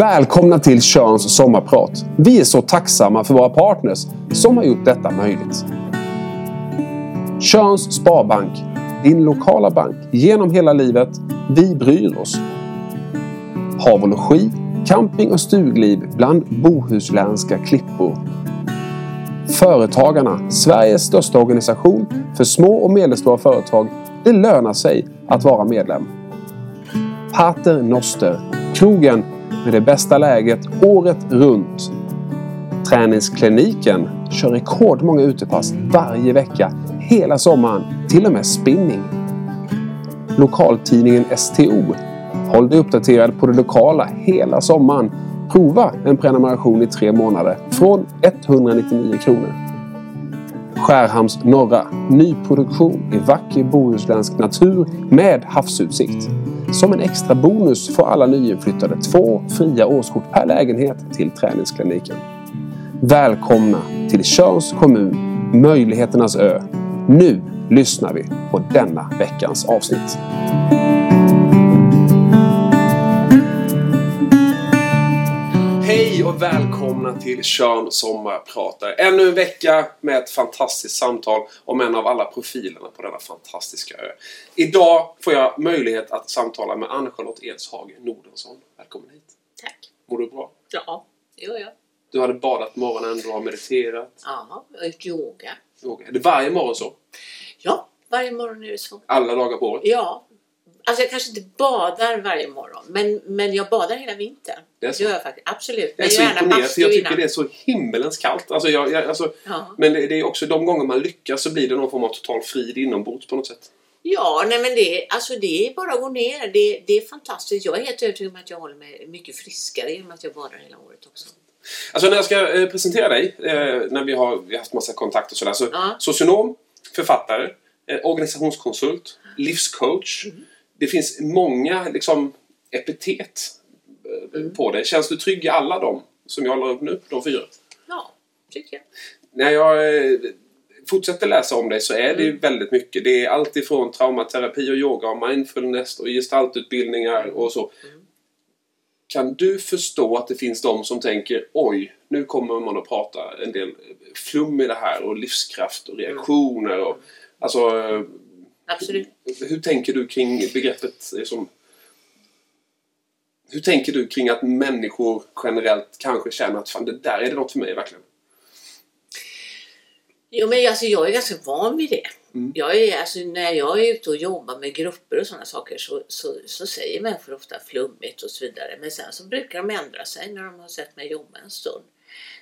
Välkomna till Körns sommarprat. Vi är så tacksamma för våra partners som har gjort detta möjligt. Körns Sparbank, din lokala bank genom hela livet. Vi bryr oss. Hav och logi, camping och stugliv bland bohuslänska klippor. Företagarna, Sveriges största organisation för små och medelstora företag. Det lönar sig att vara medlem. Pater Noster, krogen med det bästa läget året runt. Träningskliniken kör rekordmånga utepass varje vecka hela sommaren, till och med spinning. Lokaltidningen STO. Håll dig uppdaterad på det lokala hela sommaren. Prova en prenumeration i tre månader från 199 kronor. Skärhamns norra. Nyproduktion i vacker bohuslänsk natur med havsutsikt. Som en extra bonus får alla nyinflyttade två fria årskort per lägenhet till träningskliniken. Välkomna till Tjörns kommun, möjligheternas ö. Nu lyssnar vi på denna veckans avsnitt. Hej och välkomna till Tjörn sommarpratar. Ännu en vecka med ett fantastiskt samtal om en av alla profilerna på denna fantastiska ö. Idag får jag möjlighet att samtala med Ann-Charlotte Edshage Nordensson. Välkommen hit. Tack. Mår du bra? Ja, det gör jag. Du hade badat morgonen, du har mediterat. Ja, jag har gjort yoga. Yoga. Är det varje morgon så? Ja, varje morgon är det så. Alla dagar på året? Ja. Alltså jag kanske inte badar varje morgon, men, men jag badar hela vintern. Det är så? gör jag faktiskt. Absolut. Jag är så imponerad för jag tycker det är så himmelens kallt. Alltså jag, jag, alltså, Ja. Men det, det är också de gånger man lyckas så blir det någon form av total frid inombords på något sätt. ja, nej men det, alltså det är bara att gå ner. Det, det är fantastiskt. Jag är helt övertygad om att jag håller mig mycket friskare genom att jag badar hela året också. Alltså när jag ska eh, presentera dig, eh, när vi har, vi har haft massa kontakter och sådär. Så, Ja. Socionom, författare, eh, organisationskonsult, livscoach. Mm. Det finns många liksom, epitet eh, Mm. på dig. Känns du trygg i alla dem som jag la upp nu? De fyra? Ja, tycker jag. när jag eh, fortsätter läsa om dig så är det Mm. väldigt mycket. Det är allt ifrån traumaterapi och yoga och mindfulness och gestaltutbildningar och så. Mm. Kan du förstå att det finns de som tänker oj, nu kommer man att prata en del flum i det här och livskraft och reaktioner och alltså eh, Absolut. hur tänker du kring begreppet som hur tänker du kring att människor generellt kanske känner att fan, det där är det något för mig verkligen? Jo, men alltså, jag är ganska van vid det. Mm. Jag är, alltså, när jag är ute och jobbar med grupper och sådana saker så, så, så säger människor ofta flummigt och så vidare. Men sen så brukar de ändra sig när de har sett mig jobba en stund.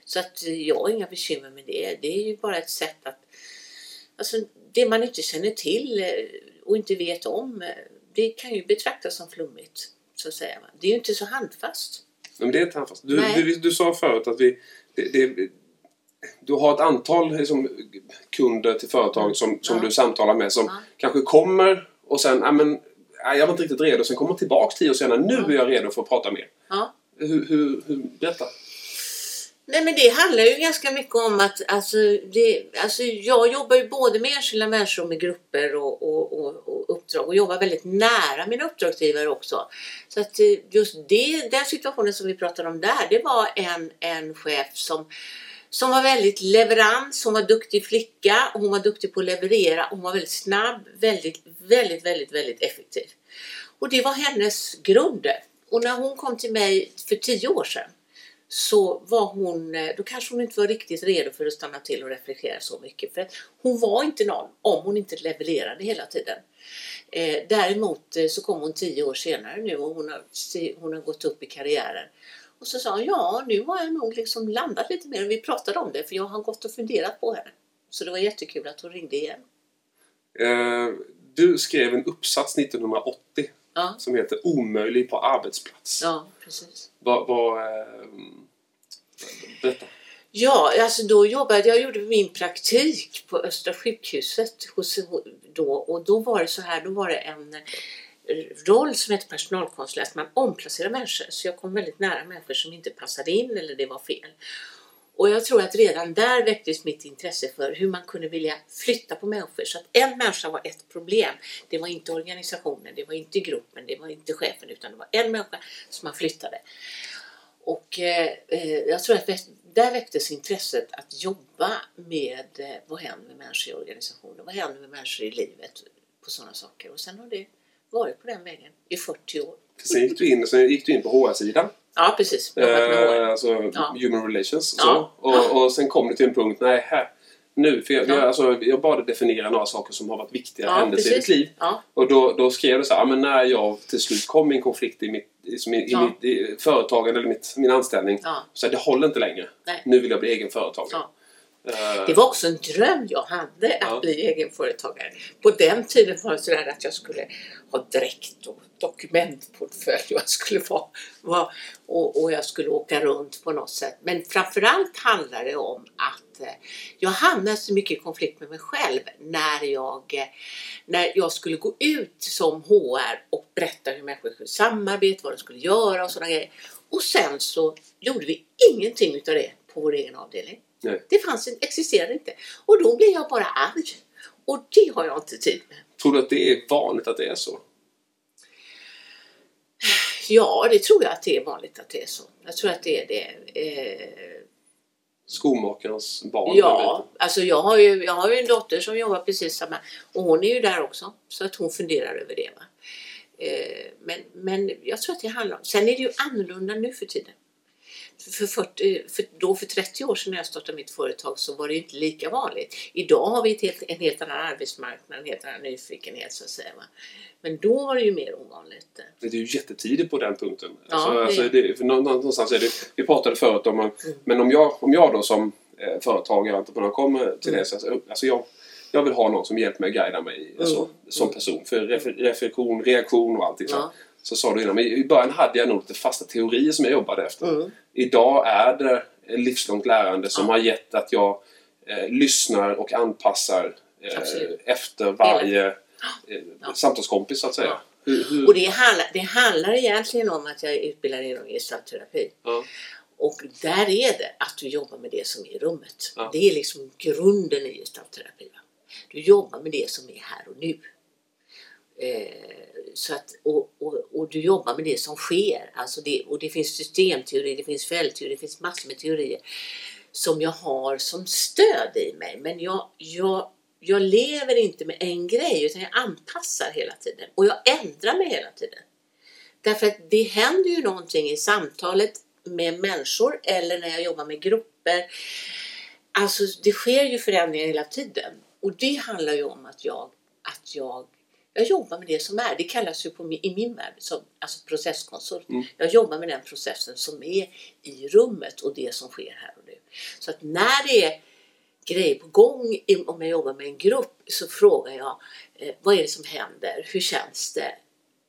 Så att eh, jag har inga bekymmer med det. Det är ju bara ett sätt att... Alltså, det man inte känner till eh, och inte vet om, eh, det kan ju betraktas som flummigt. Så att säga. Det är ju inte så handfast. Men det är inte handfast. Du, du, du sa förut att vi, det, det, du har ett antal liksom, kunder till företag som, som Ja. du samtalar med som Ja. kanske kommer och sen, ja men nej, jag var inte riktigt redo. Sen kommer tillbaks tio år senare. Nu är jag redo för att prata mer. Ja. Hur, hur, hur, berätta. Nej men det handlar ju ganska mycket om att alltså, det, alltså, jag jobbar ju både med enskilda människor och med grupper och, och, och, och uppdrag och jobbar väldigt nära mina uppdragsgivare också. Så att eh, just det, den situationen som vi pratade om där, det var en, en chef som som var väldigt leverans, hon var duktig flicka, hon var duktig på att leverera, hon var väldigt snabb, väldigt, väldigt, väldigt, väldigt effektiv. Och det var hennes grund. Och när hon kom till mig för tio år sedan så var hon, eh, då kanske hon inte var riktigt redo för att stanna till och reflektera så mycket. För att hon var inte någon om hon inte levererade hela tiden. Eh, däremot eh, så kom hon tio år senare nu och hon har, hon har gått upp i karriären. Och så sa hon, ja nu har jag nog liksom landat lite mer. Och vi pratade om det för jag har gått och funderat på henne. Så det var jättekul att hon ringde igen. Eh, du skrev en uppsats 1980 Ja, som heter Omöjlig på arbetsplats. ja precis. Vad, vad, eh, berätta. Ja, alltså då jobbade jag, gjorde min praktik på Östra sjukhuset hos, då, och då var det så här, då var det en roll som heter personalkonsulent, man omplacerar människor. Så jag kom väldigt nära människor som inte passade in eller det var fel. Och jag tror att redan där väcktes mitt intresse för hur man kunde vilja flytta på människor. Så att en människa var ett problem. Det var inte organisationen, det var inte gruppen, det var inte chefen utan det var en människa som man flyttade. Och eh, eh jag tror att där väcktes intresset att jobba med eh, vad händer med människor i organisationer, vad händer med människor i livet på sådana saker. Och sen har det varit på den vägen i 40 år. Sen gick du in, sen gick du in på HR-sidan. Ja, precis. Eh, alltså Ja. human relations. och Ja. Så. Och, och sen kom du till en punkt, nej här, nu. För jag, Ja. jag, alltså, jag bad definiera några saker som har varit viktiga Ja, händelser i ditt liv. Ja, Och då, då skrev du så här, ja, men när jag till slut kom i en konflikt i mitt, i, i, Ja. mitt i företagande eller mitt, min anställning. ja, Så det håller inte längre. nej. Nu vill jag bli egen företagare. Eh, Det var också en dröm jag hade att Ja. bli egenföretagare. På den tiden var det sådär att jag skulle ha dräkt och dokumentportfölj och jag skulle vara, vara och, och jag skulle åka runt på något sätt. Men framförallt handlar det om att eh, jag hamnade så mycket i konflikt med mig själv när jag, eh, när jag skulle gå ut som HR och berätta hur människor skulle samarbeta, vad de skulle göra och sådana grejer. Och sen så gjorde vi ingenting utav det på vår egen avdelning. Nej. Det fanns, existerade inte. Och då blir jag bara arg. Och det har jag inte tid med. Tror du att det är vanligt att det är så? Ja, det tror jag att det är vanligt att det är så. Jag tror att det är det. Eh, Skomakarens barn. ja, alltså jag har, ju, jag har ju en dotter som jobbar precis samma och hon är ju där också. Så att hon funderar över det. Va? Eh, men, men jag tror att det handlar om... Sen är det ju annorlunda nu för tiden. För, 40, för då för 30 år sedan när jag startade mitt företag så var det inte lika vanligt. Idag har vi helt, en helt annan arbetsmarknad, en helt annan nyfikenhet så att säga. Va? Men då var det ju mer ovanligt. Det är ju jättetidigt på den punkten. Ja, alltså, det alltså, det, för nå- någonstans är det, vi pratade förut om, Mm. men om jag, om jag då som eh, företagare, entreprenör kommer till Mm. det så alltså, jag, jag vill ha någon som hjälper mig och guidar mig alltså, Mm. som person. För refer, reflektion, reaktion och allting. Ja. Så sa du innan, men i början hade jag nog lite fasta teorier som jag jobbade efter. Mm. Idag är det livslångt lärande som Ja. har gett att jag eh, lyssnar och anpassar eh, efter varje eh, Ja. samtalskompis så att säga. Ja. Hur, hur, Och det handlar, det handlar egentligen om att jag är utbildad inom gestaltterapi. ja. Och där är det att du jobbar med det som är i rummet. Ja. Det är liksom grunden i gestaltterapi. Du jobbar med det som är här och nu. Eh, så att, och, och, och du jobbar med det som sker. Alltså det, och det finns systemteori, det finns fältteori, det finns massor med teorier som jag har som stöd i mig. Men jag, jag, jag lever inte med en grej utan jag anpassar hela tiden. Och jag ändrar mig hela tiden. Därför att det händer ju någonting i samtalet med människor eller när jag jobbar med grupper. Alltså det sker ju förändringar hela tiden. Och det handlar ju om att jag, att jag, jag jobbar med det som är. Det kallas ju på, i min värld som alltså processkonsult. Mm. Jag jobbar med den processen som är i rummet och det som sker här och nu. Så att när det är grejer på gång, om jag jobbar med en grupp, så frågar jag eh, vad är det som händer? Hur känns det?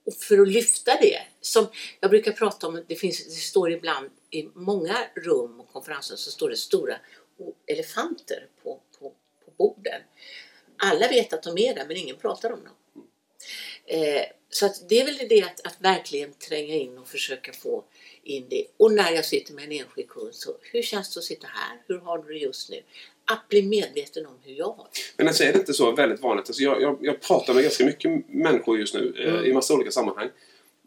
Och för att lyfta det, som jag brukar prata om, det, finns, det står ibland i många rum och konferenser så står det stora elefanter på, på, på borden. Alla vet att de är där men ingen pratar om dem. Eh, så att det är väl det att, att verkligen tränga in och försöka få in det. Och när jag sitter med en enskild kund så hur känns det att sitta här? Hur har du det just nu? Att bli medveten om hur jag har det. Men alltså är det inte så väldigt vanligt? Alltså jag, jag, jag pratar med ganska mycket människor just nu eh, Mm. i massa olika sammanhang.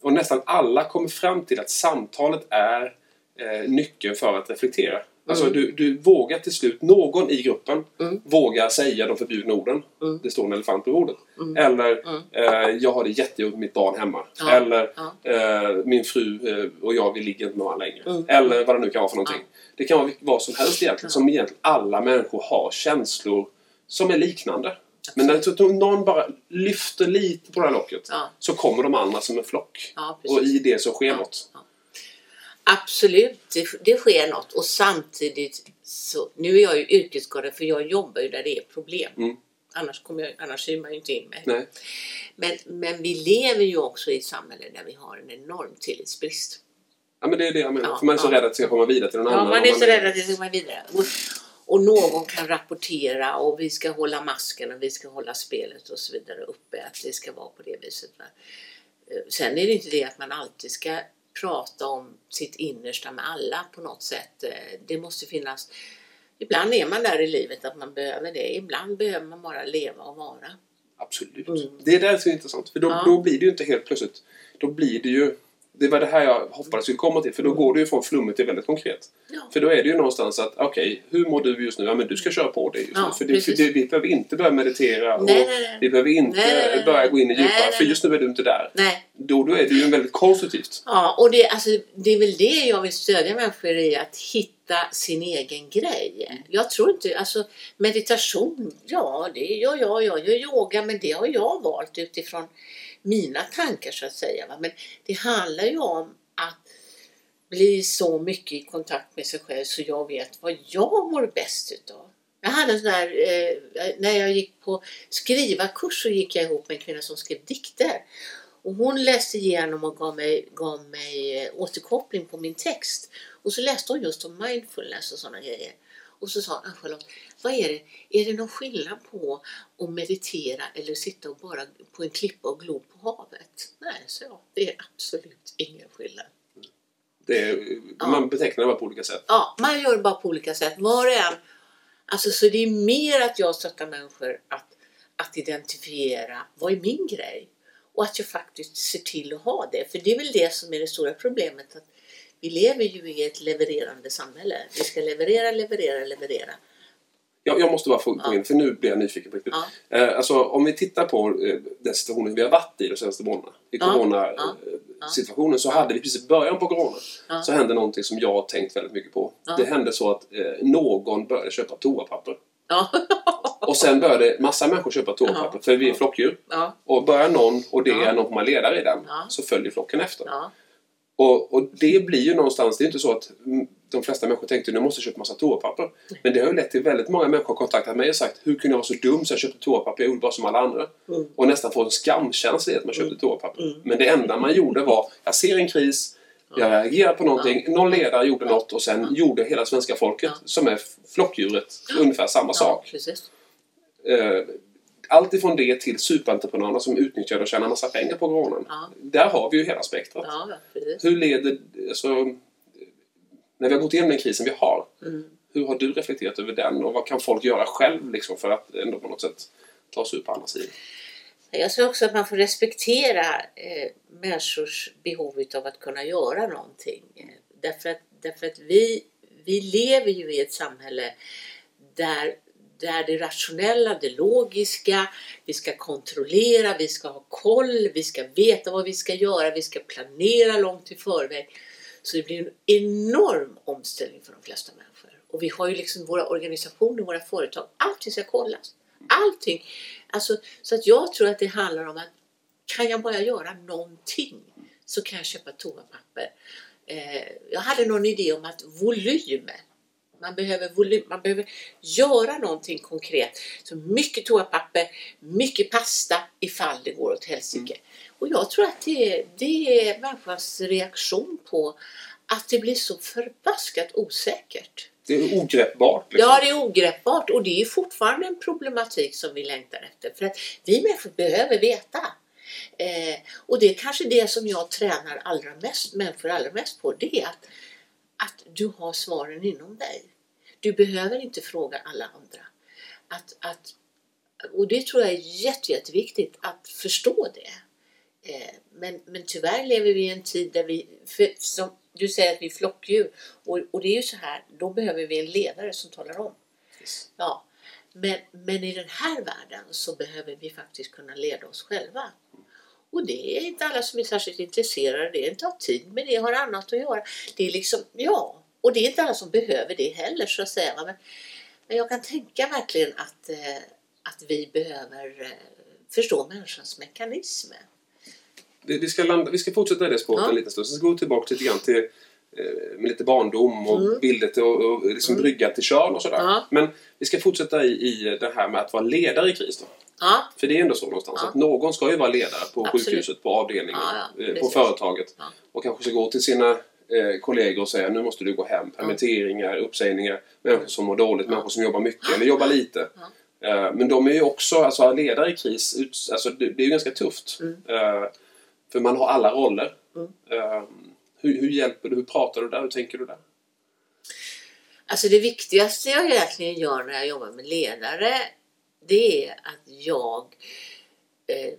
Och nästan alla kommer fram till att samtalet är eh, nyckeln för att reflektera. Alltså Mm. du, du vågar till slut, någon i gruppen Mm. vågar säga de förbjudna orden. Mm. Det står en elefant på bordet. Mm. Eller Mm. eh, jag har det jättejobbigt med mitt barn hemma. Ja. Eller Ja. eh, min fru eh, och jag vi ligger inte med varandra längre. Mm. Eller vad det nu kan vara för någonting. Det kan vara vad som helst egentligen. Ja. Som egentligen alla människor har känslor som är liknande. Men när någon bara lyfter lite på det här locket Ja, så kommer de andra som en flock. ja. Och i det så sker Ja, något. Absolut, det, det sker något och samtidigt så, nu är jag ju yrkesskadad för jag jobbar ju där det är problem. Mm. Annars, kommer jag, annars syr man ju inte in mig. Nej. Men, men vi lever ju också i ett samhälle där vi har en enorm tillitsbrist. Ja, men det är det jag menar. Ja, För man är så ja. rädd att det ska komma vidare till någon Ja, annan. man är så rädd att det ska komma vidare. Och, och någon kan rapportera och vi ska hålla masken och vi ska hålla spelet och så vidare uppe. Att det ska vara på det viset. Eh, Sen är det inte det att man alltid ska prata om sitt innersta med alla på något sätt. Eh, Det måste finnas... Ibland är man där i livet att man behöver det. Ibland behöver man bara leva och vara. Absolut. Mm. Det är det som är intressant. För då, Ja. då blir det ju inte helt plötsligt... Då blir det ju Det var det här jag hoppades skulle komma till. För då går det ju från flummigt till väldigt konkret. Ja. För då är det ju någonstans att, okej, hur mår du just nu? Ja, men du ska köra på det just Ja, nu. För, det, det, vi behöver inte börja meditera och Nej, nej, nej. vi behöver inte Nej, nej, nej, börja gå in i nej, djupare. nej, För nej. just nu är du inte där. Nej, Då, då är det ju väldigt konstruktivt. Ja, och det, alltså, det är väl det jag vill stödja människor i, att hitta sin egen grej. Jag tror inte, alltså meditation, ja det gör jag, jag gör yoga, men det har jag valt utifrån mina tankar så att säga. Va? Men det handlar ju om att bli så mycket i kontakt med sig själv så jag vet vad jag mår bäst utav. Jag hade en sån där, eh, när jag gick på skrivarkurs så gick jag ihop med en kvinna som skrev dikter. Och hon läste igenom och gav mig, gav mig eh, återkoppling på min text. Och så läste hon just om mindfulness och sådana grejer. Och så sa hon, Charlotte, vad är det? Är det någon skillnad på att meditera eller sitta och bara på en klippa och glo på havet? Nej, så jag. Det är absolut ingen skillnad. Det är, Ja. Man betecknar det bara på olika sätt. Ja, man gör det bara på olika sätt. Var och en. Alltså, så det är mer att jag stöttar människor att, att identifiera vad är min grej? Och att jag faktiskt ser till att ha det. För det är väl det som är det stora problemet. Att vi lever ju i ett levererande samhälle. Vi ska leverera, leverera, leverera. Jag, jag måste bara få gå Ja. in, för nu blir jag nyfiken på riktigt. Ja. Eh, alltså, om vi tittar på eh, den situationen vi har varit i de senaste månaderna. I Ja. coronasituationen så hade vi precis i början på corona Ja. så hände någonting som jag har tänkt väldigt mycket på. Ja. Det hände så att eh, någon började köpa toapapper. Ja. Och sen började massa människor köpa toapapper för vi är flockdjur. ja. Och börjar någon, och det Ja. är någon är ledare i den, Ja. så följer flocken efter. Och, och det blir ju någonstans, det är inte så att mm, de flesta människor tänkte nu måste jag köpa massa toapapper. Men det har ju lett till väldigt många människor kontaktat mig och sagt hur kunde jag vara så dum så jag köpte toapapper, jag gjorde bara som alla andra. Mm. Och nästan få en skamkänsla i att man köpte toapapper. Men det enda man gjorde var, jag ser en kris, jag reagerar på någonting, någon ledare gjorde något och sen gjorde hela svenska folket, som är flockdjuret, ungefär samma sak. precis. Allt ifrån det till superentreprenörerna som utnyttjar och tjänar massa pengar på coronan. Ja. Där har vi ju hela spektrat. Ja. Hur leder... Alltså, när vi har gått igenom den krisen vi har, Mm. hur har du reflekterat över den och vad kan folk göra själv liksom, för att ändå på något sätt ta sig ut på andra sidan? Jag tror också att man får respektera eh, människors behov av att kunna göra någonting. Därför att, därför att vi, vi lever ju i ett samhälle där, där det rationella, det logiska, vi ska kontrollera, vi ska ha koll, vi ska veta vad vi ska göra, vi ska planera långt i förväg. Så det blir en enorm omställning för de flesta människor. Och vi har ju liksom våra organisationer, våra företag, allting ska kollas. Allting. Alltså, så att jag tror att det handlar om att kan jag bara göra någonting så kan jag köpa toapapper. Eh, jag hade någon idé om att volym, man behöver, volym, man behöver göra någonting konkret. Så mycket toapapper, mycket pasta ifall det går åt helsike. Och jag tror att det är, det är människans reaktion på att det blir så förbaskat osäkert. Det är ogreppbart. Liksom. Ja, det är ogreppbart och det är fortfarande en problematik som vi längtar efter. För att vi människor behöver veta. Eh, och det är kanske det som jag tränar allra mest, människor allra mest på. Det är att, att du har svaren inom dig. Du behöver inte fråga alla andra. Att, att, och det tror jag är jätte, jätteviktigt att förstå det. Eh, men, men tyvärr lever vi i en tid där vi, för, som du säger att vi är flockdjur. Och, och det är ju så här, då behöver vi en ledare som talar om. Yes. Ja. Men, men i den här världen så behöver vi faktiskt kunna leda oss själva. Och det är inte alla som är särskilt intresserade, det är inte har tid med det, har annat att göra. Det är liksom, ja, och det är inte alla som behöver det heller så att säga. Men, men jag kan tänka verkligen att, eh, att vi behöver eh, förstå människans mekanismer. Vi, ska landa, vi ska fortsätta i det spåret Ja. en liten stund. Sen ska vi gå tillbaka lite grann till eh, med lite barndom och Mm. bilder och, och liksom Mm. brygga till Tjörn och sådär. Ja. Men vi ska fortsätta i, i det här med att vara ledare i kris då. Ja, För det är ändå så någonstans Ja. att någon ska ju vara ledare på Absolut. sjukhuset, på avdelningen, på företaget. Och kanske ska gå till sina eh, kollegor och säga nu måste du gå hem. Permitteringar, uppsägningar, människor som mår dåligt, människor som jobbar mycket eller jobbar lite. Eh, men de är ju också, alltså ledare i kris, ut, alltså, det, det är ju ganska tufft. Mm. Eh, för man har alla roller. Mm. Eh, hur, hur hjälper du? Hur pratar du där? Hur tänker du där? Alltså det viktigaste jag egentligen gör när jag jobbar med ledare det är att jag eh,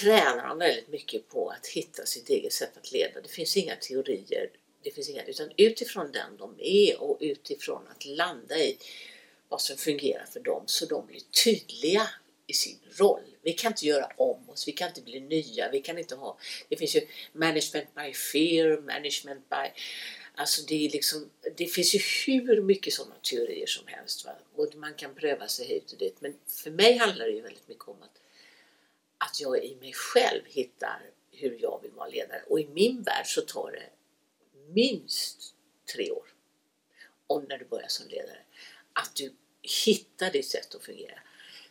tränar de väldigt mycket på att hitta sitt eget sätt att leda. Det finns inga teorier, det finns inga, utan utifrån den de är och utifrån att landa i vad som fungerar för dem så de blir tydliga i sin roll. Vi kan inte göra om oss, vi kan inte bli nya, vi kan inte ha... Det finns ju management by fear, management by... Alltså det, är liksom, det finns ju hur mycket sådana teorier som helst. Va? Och man kan pröva sig hit och dit. Men för mig handlar det ju väldigt mycket om att, att jag i mig själv hittar hur jag vill vara ledare. Och i min värld så tar det minst tre år. Om när du börjar som ledare. Att du hittar ditt sätt att fungera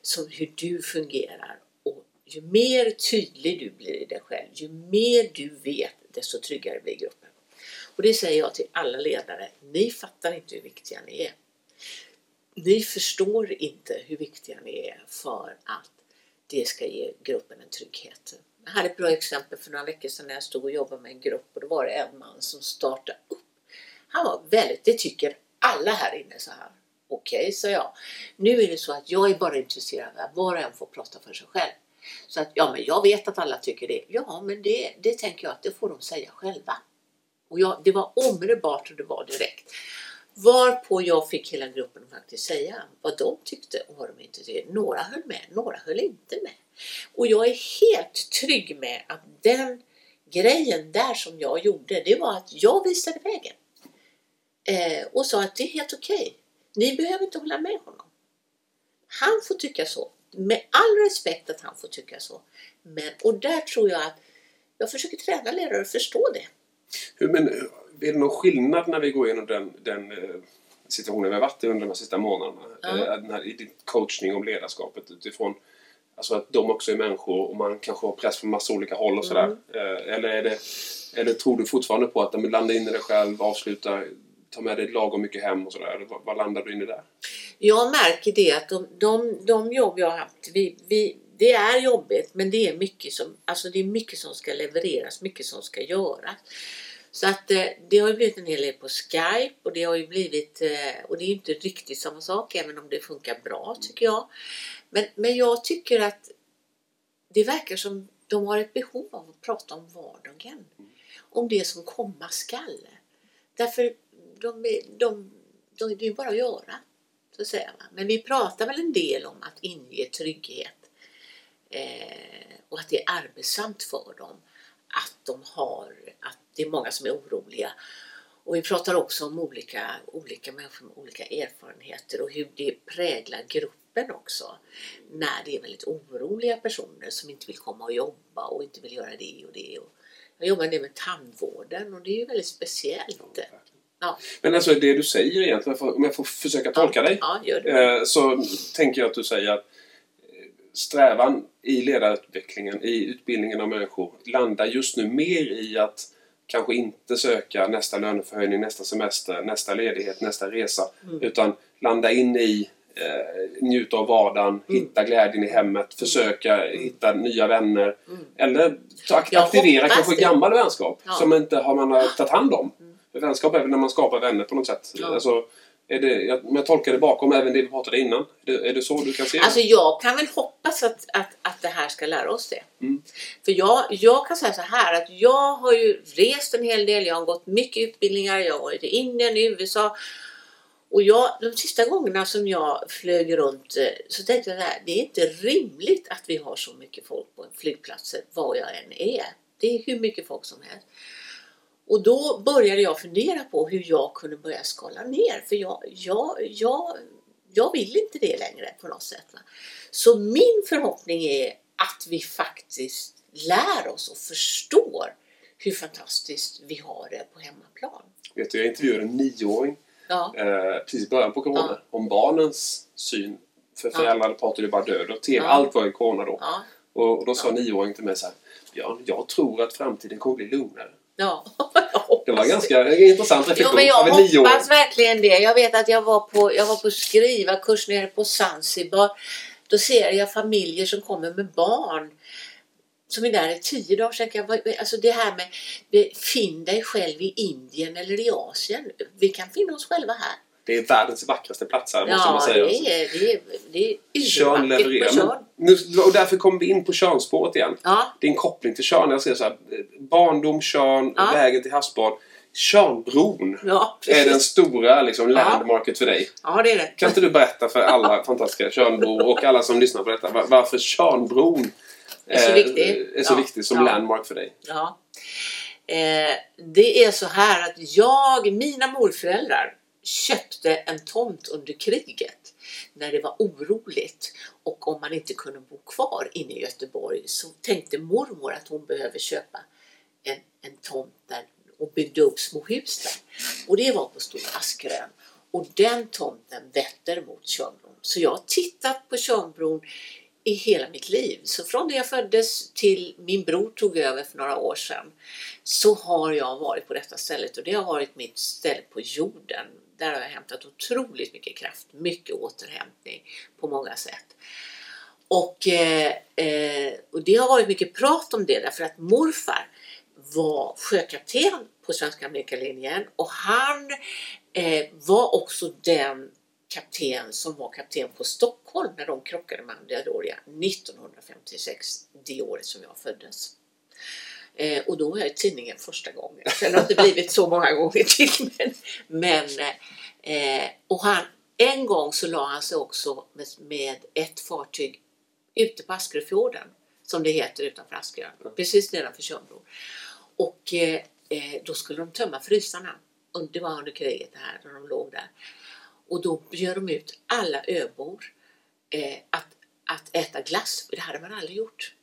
som hur du fungerar. Och ju mer tydlig du blir i dig själv, ju mer du vet, desto tryggare blir gruppen. Och det säger jag till alla ledare. Ni fattar inte hur viktiga ni är. Ni förstår inte hur viktiga ni är för att det ska ge gruppen en trygghet. Jag hade ett bra exempel för några veckor sedan när jag stod och jobbade med en grupp och då var det en man som startade upp. Han var väldigt, det tycker alla här inne så här. Okej, okay, sa jag. Nu är det så att jag är bara intresserad av att var och en får prata för sig själv. Så att, ja men jag vet att alla tycker det. Ja men det, det tänker jag att det får de säga själva. Och jag, det var omedelbart och det var direkt. Varpå jag fick hela gruppen att faktiskt säga vad de tyckte och vad de inte tyckte. Några höll med, några höll inte med. Och jag är helt trygg med att den grejen där som jag gjorde, det var att jag visade vägen. Eh, och sa att det är helt okej. Okay. Ni behöver inte hålla med honom. Han får tycka så. Med all respekt att han får tycka så. Men, och där tror jag att jag försöker träna lärare att förstå det. Men, är det någon skillnad när vi går igenom den, den eh, situationen vi har varit i under de här sista månaderna? Ja. Den här, I din coachning om ledarskapet utifrån Alltså att de också är människor och man kanske har press från massa olika håll och sådär. Mm. Eh, eller, är det, eller tror du fortfarande på att de landa in i det själv, avsluta ta med dig lagom mycket hem och sådär? Vad, vad landar du in i där? Jag märker det att de, de, de jobb jag har haft, vi, vi, det är jobbigt men det är, mycket som, alltså det är mycket som ska levereras, mycket som ska göras. Så att eh, det har ju blivit en hel del på Skype och det har ju blivit, eh, och det är inte riktigt samma sak även om det funkar bra tycker jag. Men, men jag tycker att det verkar som de har ett behov av att prata om vardagen. Om det som komma skall. Därför de, de, de, det är bara att göra. Så att säga. Men vi pratar väl en del om att inge trygghet eh, och att det är arbetsamt för dem. Att de har, att det är många som är oroliga. Och vi pratar också om olika, olika människor med olika erfarenheter och hur det präglar gruppen också. När det är väldigt oroliga personer som inte vill komma och jobba och inte vill göra det och det. Och jag jobbar del med tandvården och det är ju väldigt speciellt. Ja. Men alltså det du säger egentligen, om jag får försöka tolka ja. dig. Ja, det. Eh, så tänker jag att du säger att eh, strävan i ledarutvecklingen, i utbildningen av människor landar just nu mer i att kanske inte söka nästa löneförhöjning, nästa semester, nästa ledighet, nästa resa. Mm. Utan landa in i eh, njuta av vardagen, mm. hitta glädjen i hemmet, försöka mm. hitta nya vänner. Mm. Eller aktivera kanske gammal vänskap ja. som inte har man har tagit hand om. Mm. Vänskap är väl när man skapar vänner på något sätt. Ja. Alltså, är det, jag, jag tolkar det bakom även det vi pratade innan. Är det, är det så du kan se det? Alltså jag kan väl hoppas att, att, att det här ska lära oss det. Mm. För jag, jag kan säga så här att jag har ju rest en hel del. Jag har gått mycket utbildningar. Jag har varit i Indien, i USA. Och jag, de sista gångerna som jag flög runt eh, så tänkte jag att det är inte rimligt att vi har så mycket folk på flygplatser var jag än är. Det är hur mycket folk som helst. Och då började jag fundera på hur jag kunde börja skala ner. För jag, jag, jag, jag vill inte det längre på något sätt. Va? Så min förhoppning är att vi faktiskt lär oss och förstår hur fantastiskt vi har det på hemmaplan. Vet du, jag intervjuade en nioåring ja. eh, precis i början på corona ja. om barnens syn. För föräldrar ja. pratade ju bara död och TV, ja. allt var ju corona då. Och, och då sa ja. nioåringen till mig så här, ja, jag tror att framtiden kommer bli lugnare. Ja, Det var ganska intressant reflektion jo, men Jag hoppas verkligen det. Jag vet att jag var på, jag var på skrivarkurs nere på Zanzibar. Då ser jag familjer som kommer med barn som är där i tio dagar. Så jag, alltså det här med finn dig själv i Indien eller i Asien. Vi kan finna oss själva här. Det är världens vackraste platser måste Ja, man säga. det är, det är, det är levererar. Nu, och därför kommer vi in på Tjörnspåret igen. Ja, Din koppling till Tjörn. Jag ser så här, barndom, Tjörn, Ja. vägen till havsbad. Tjörnbron ja, är den stora liksom, landmarket för dig. Ja, det är det. Kan inte du berätta för alla fantastiska Tjörnbor och alla som lyssnar på detta var- varför Tjörnbron Är så viktig. är så viktig som landmark för dig? Ja. Eh, det är så här att jag, mina morföräldrar köpte en tomt under kriget när det var oroligt och om man inte kunde bo kvar inne i Göteborg så tänkte mormor att hon behöver köpa en, en tomt där och byggde upp små hus där. Och det var på Stora Askerön. Och den tomten vetter mot Tjörnbron. Så jag har tittat på Tjörnbron i hela mitt liv. Så från det jag föddes till min bror tog över för några år sedan så har jag varit på detta stället och det har varit mitt ställe på jorden. Där har jag hämtat otroligt mycket kraft, mycket återhämtning på många sätt. Och, eh, eh, och det har varit mycket prat om det därför att morfar var sjökapten på Svenska Amerikalinjen och han eh, var också den kapten som var kapten på Stockholm när de krockade med Andiadoria 1956, det året som jag föddes. Eh, och då var jag i tidningen första gången. Sen har det inte blivit så många gånger till. Men, men eh, och han, en gång så la han sig också med, med ett fartyg ute på Askeröfjorden, som det heter utanför Askerö, precis nedanför Tjörnbron. Och eh, eh, då skulle de tömma frysarna. Och det var under kriget det här, när de låg där. Och då bjöd de ut alla öbor eh, att, att äta glass. Det hade man aldrig gjort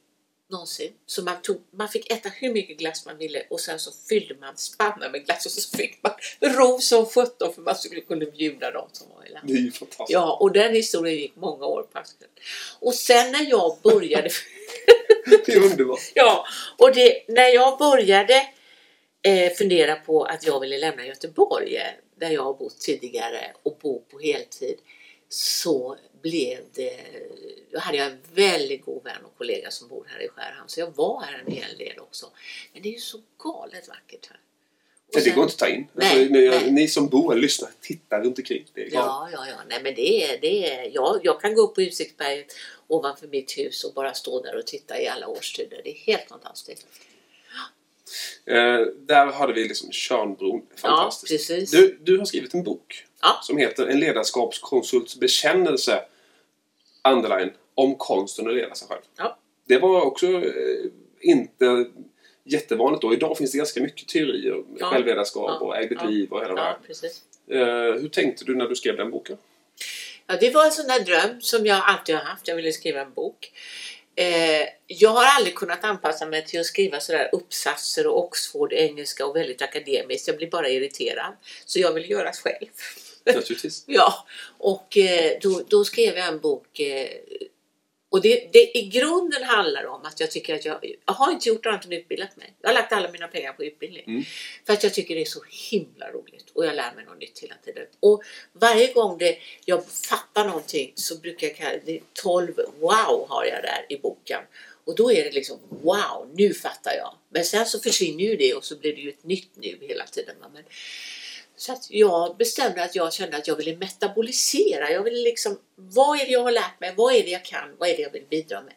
någonsin. Så man, tog, man fick äta hur mycket glass man ville och sen så fyllde man spannar med glass och så fick man ro som sjutton för man skulle kunna bjuda dem som var i landet. Det är ju fantastiskt. Ja, och den historien gick många år på. Och sen när jag började Det är underbart. Ja, och det, när jag började eh, fundera på att jag ville lämna Göteborg, eh, där jag har bott tidigare, och bo på heltid, så blev det... Då hade jag en väldigt god vän och kollega som bor här i Skärhamn, så jag var här en hel del också. Men det är ju så galet vackert här. Och Det sen- går inte att ta in. Nej, alltså, ni, nej. ni som bor eller lyssnar, titta runt omkring. Det är. Ja, ja, ja. Nej, men det är, det är, jag, jag kan gå upp på Utsiktsberget ovanför mitt hus och bara stå där och titta i alla årstider. Det är helt fantastiskt. Eh, där hade vi liksom Tjörnbron. Fantastiskt. Ja, precis. Du, du har skrivit en bok Ja. som heter En ledarskapskonsults bekännelse underline, om konsten att leda sig själv. Ja. Det var också eh, inte jättevanligt då. Idag finns det ganska mycket teorier. Ja. Självledarskap Ja. och eget Ja. liv och hela det Ja, precis. Eh, hur tänkte du när du skrev den boken? Ja, det var en sån där dröm som jag alltid har haft. Jag ville skriva en bok. Eh, jag har aldrig kunnat anpassa mig till att skriva sådär uppsatser och Oxford engelska och väldigt akademiskt. Jag blir bara irriterad. Så jag vill göra själv. Naturligtvis. Ja, och eh, då, då skrev jag en bok. Eh, och det, det i grunden handlar om att jag tycker att jag, jag har inte gjort annat än utbildat mig. Jag har lagt alla mina pengar på utbildning. Mm. För att jag tycker det är så himla roligt och jag lär mig något nytt hela tiden. Och varje gång det, jag fattar någonting så brukar jag kalla det 12 wow har jag där i boken. Och då är det liksom wow, nu fattar jag. Men sen så försvinner ju det och så blir det ju ett nytt nu hela tiden. Men, så att jag bestämde att jag kände att jag ville metabolisera. Jag ville liksom, vad är det jag har lärt mig? Vad är det jag kan? Vad är det jag vill bidra med?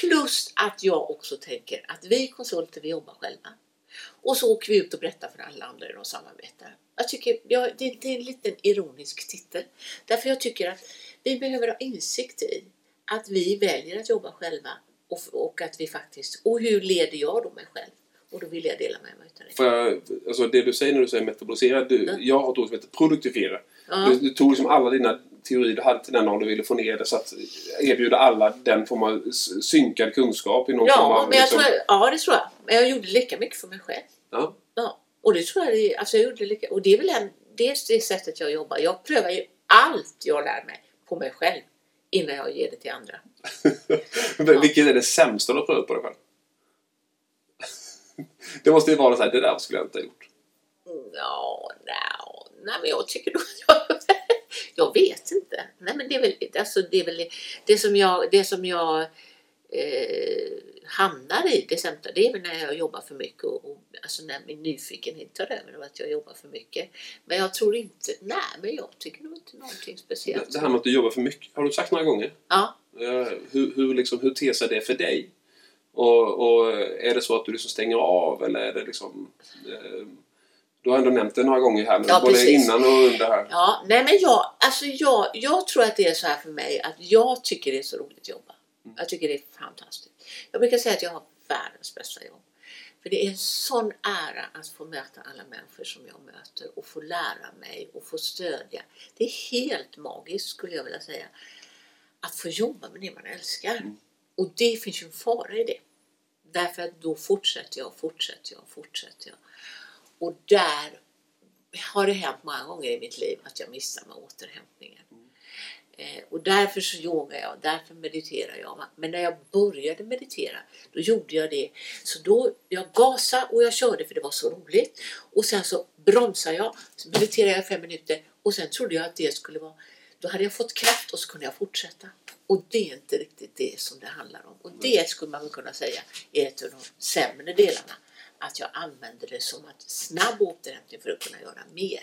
Plus att jag också tänker att vi konsulter, vi jobbar själva. Och så åker vi ut och berättar för alla andra de samarbetar. Jag tycker, ja, det, det är en liten ironisk titel. Därför jag tycker att vi behöver ha insikt i att vi väljer att jobba själva och, och att vi faktiskt, och hur leder jag då mig själv? Och då vill jag dela med mig utav det. För alltså det du säger när du säger metabolisera, du, Ja. jag har ett ord som heter produktifiera. Ja. Du, du tog liksom alla dina teorier du hade till den dagen du ville få ner det så att erbjuda alla den form av synkad kunskap i någon form Ja, av... men jag liksom- tror, ja, det tror jag. Men jag gjorde lika mycket för mig själv. ja. Ja, och det tror jag alltså jag gjorde lika, och det är väl en, är det sättet jag jobbar. Jag prövar ju allt jag lär mig på mig själv innan jag ger det till andra. Men Vilket är det sämsta du har prövat på dig själv? Det måste ju vara så här, det där skulle jag inte ha gjort. Ja, no, nej men jag tycker nog jag, jag vet inte. Nej men det är väl, alltså det är väl det som jag, det som jag eh, hamnar i det sämsta, det är väl när jag jobbar för mycket och, och alltså när min nyfikenhet tar över att jag jobbar för mycket. Men jag tror inte, nej men jag tycker nog inte någonting speciellt. Det här med att du jobbar för mycket, har du sagt några gånger? Ja. Eh, hur, hur, liksom, hur ter sig det för dig? Och, och är det så att du liksom stänger av eller är det liksom... Eh, du har ändå nämnt det några gånger här, men Ja, både precis. innan och under här. Ja, nej men jag, alltså jag, jag tror att det är så här för mig att jag tycker det är så roligt att jobba. Jag tycker det är fantastiskt. Jag brukar säga att jag har världens bästa jobb. För det är en sån ära att få möta alla människor som jag möter och få lära mig och få stödja. Det är helt magiskt skulle jag vilja säga. Att få jobba med det man älskar. Och det finns ju en fara i det. Därför att då fortsätter jag, fortsätter jag, fortsätter jag. Och där har det hänt många gånger i mitt liv att jag missar med återhämtningen. Eh, och därför så yogar jag, därför mediterar jag. Men när jag började meditera, då gjorde jag det. Så då, jag gasade och jag körde för det var så roligt. Och sen så bromsade jag, så mediterade jag fem minuter och sen trodde jag att det skulle vara, då hade jag fått kraft och så kunde jag fortsätta. Och det är inte riktigt det som det handlar om. Och det skulle man väl kunna säga är ett av de sämre delarna. Att jag använder det som att snabb återhämtning för att kunna göra mer.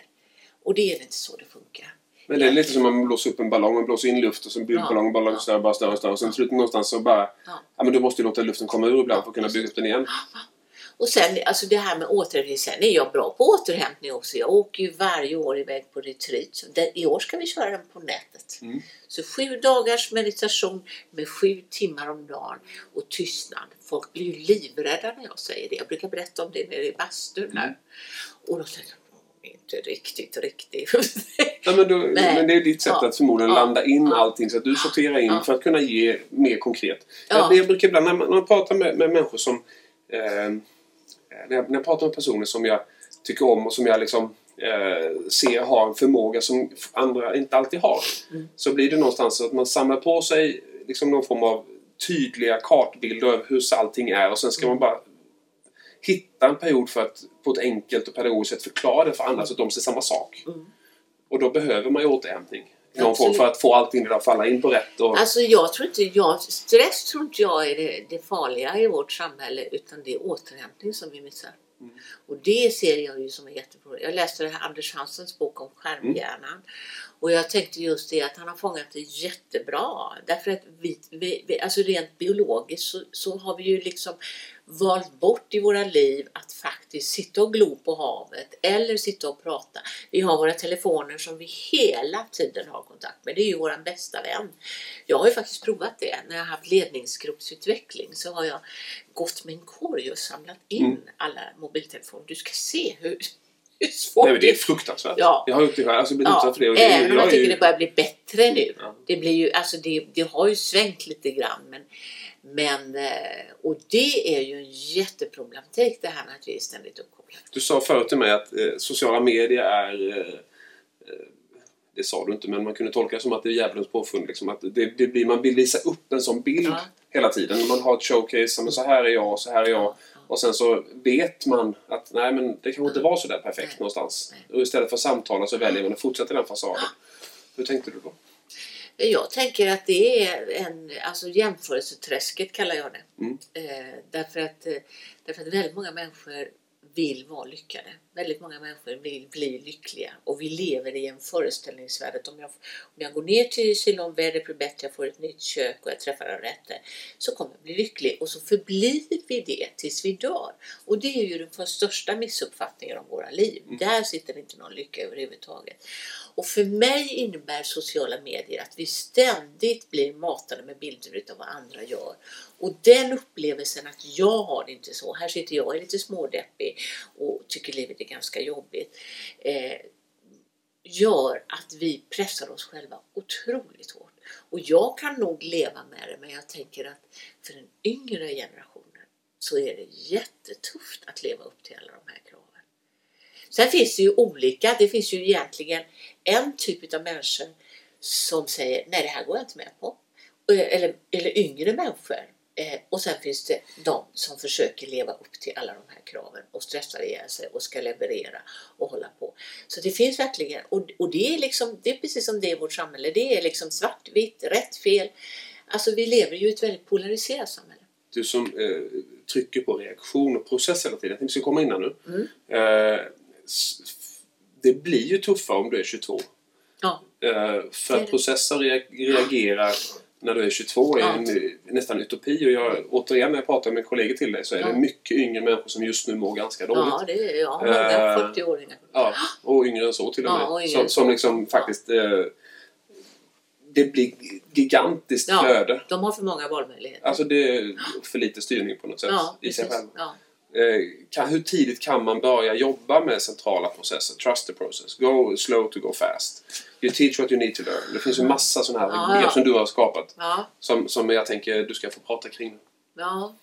Och det är inte så det funkar. Men det är lite som att man blåser upp en ballong. Man blåser in luft och så blir Ja. ballongen Ja. större, bara större, större. Och sen till slut någonstans så bara... Ja. Ja, men du måste ju låta luften komma ur ibland Ja, för att kunna bygga upp den igen. Och sen alltså det här med återhämtning, sen är jag bra på återhämtning också. Jag åker ju varje år iväg på retreat. I år ska vi köra den på nätet. Mm. Så sju dagars meditation med sju timmar om dagen och tystnad. Folk blir ju livrädda när jag säger det. Jag brukar berätta om det nere i bastun. Mm. Och de säger "Mm, inte riktigt, riktigt. Ja, men, då, Nej. men det är ditt sätt Ja. att förmodligen Ja. landa in Ja. allting så att du sorterar in Ja. för att kunna ge mer konkret. Ja. Jag, jag brukar ibland när man, när man pratar med, med människor som... Eh, när, jag, när jag pratar med personer som jag tycker om och som jag liksom eh, ser har en förmåga som andra inte alltid har. Mm. Så blir det någonstans så att man samlar på sig liksom någon form av tydliga kartbilder över hur allting är och sen ska man bara hitta en period för att på ett enkelt och pedagogiskt sätt förklara det för andra så att de ser samma sak. Mm. Och då behöver man ju återhämtning. Någon form för att få allting att falla in på rätt. Och, Alltså jag tror inte, jag, stress tror inte jag är det, det farliga i vårt samhälle utan det är återhämtning som vi missar. Mm. Och det ser jag ju som ett jätteproblem. Jag läste det här Anders Hansens bok om skärmhjärnan. Och jag tänkte just det att han har fångat det jättebra. Därför att vi, vi, vi alltså rent biologiskt så, så har vi ju liksom valt bort i våra liv att faktiskt sitta och glo på havet eller sitta och prata. Vi har våra telefoner som vi hela tiden har kontakt med. Det är ju vår bästa vän. Jag har ju faktiskt provat det. När jag har haft ledningsgruppsutveckling så har jag gått med en korg och samlat in Mm. alla mobiltelefoner. Du ska se hur, svårt Nej, men det är fruktansvärt. Ja. Jag har gjort det själv. Alltså, blivit Ja, utsatt för det. Och det även om jag är tycker ju- det börjar bli bättre nu. Ja. Det, blir ju, alltså det, det har ju svängt lite grann. Men, men, eh, och det är ju en jätteproblematik det här med att vi är ständigt uppkopplade. Du sa förut till mig att eh, sociala medier är... Eh, eh, det sa du inte, men man kunde tolka det som att det är djävulens påfund. Liksom, att det, det blir, man vill visa upp en sån bild Ja. hela tiden. Man har ett showcase, men så här är jag, så här är jag. Ja, ja. Och sen så vet man att nej, men det kanske inte var så där perfekt Nej. någonstans. Och istället för att samtala så väljer man att fortsätta den fasaden. Hur tänkte du då? Jag tänker att det är en, alltså jämförelseträsket kallar jag det. Mm. Eh, därför, att, eh, därför att väldigt många människor vill vara lyckade. Väldigt många människor vill bli lyckliga och vi lever i en föreställningsvärld att om jag, om jag går ner till Ceylon, vädret blir bättre, jag får ett nytt kök och jag träffar en rätte så kommer jag bli lycklig och så förblir vi det tills vi dör. Och det är ju den största missuppfattningen om våra liv. Där sitter inte någon lycka överhuvudtaget. Och för mig innebär sociala medier att vi ständigt blir matade med bilder av vad andra gör. Och den upplevelsen att jag har det inte så, här sitter jag och är lite smådeppig och tycker livet är ganska jobbigt, eh, gör att vi pressar oss själva otroligt hårt. Och jag kan nog leva med det, men jag tänker att för den yngre generationen så är det jättetufft att leva upp till alla de här kraven. Sen finns det ju olika, det finns ju egentligen en typ av människor som säger nej det här går jag inte med på. Eh, eller, eller yngre människor. Eh, och sen finns det de som försöker leva upp till alla de här kraven och stressar ihjäl sig och ska leverera och hålla på. Så det finns verkligen, och, och det är liksom, det är precis som det är i vårt samhälle. Det är liksom svartvitt, rätt, fel. Alltså vi lever ju i ett väldigt polariserat samhälle. du som eh, trycker på reaktion och process hela tiden. Jag tänkte vi ska komma in här nu. Mm. Eh, det blir ju tuffare om du är 22. Ja. Eh, för att processa och rea- reagera när du är 22 är Ja. en, nästan utopi. Och jag, återigen när jag pratar med kollegor till dig så är Ja. det mycket yngre människor som just nu mår ganska dåligt. Ja, det är jag. Många Eh, 40-åringar. Ja, och yngre än så till och med. Ja, och som, som liksom faktiskt... Eh, det blir gigantiskt Ja, flöde. de har för många valmöjligheter. Alltså det är för lite styrning på något sätt ja, i sig precis. Eh, kan, hur tidigt kan man börja jobba med centrala processer? Trust the process. Go slow to go fast. You teach what you need to learn. Det finns ju massa sådana här ja. som du har skapat. Ja, Som, som jag tänker du ska få prata kring. ja.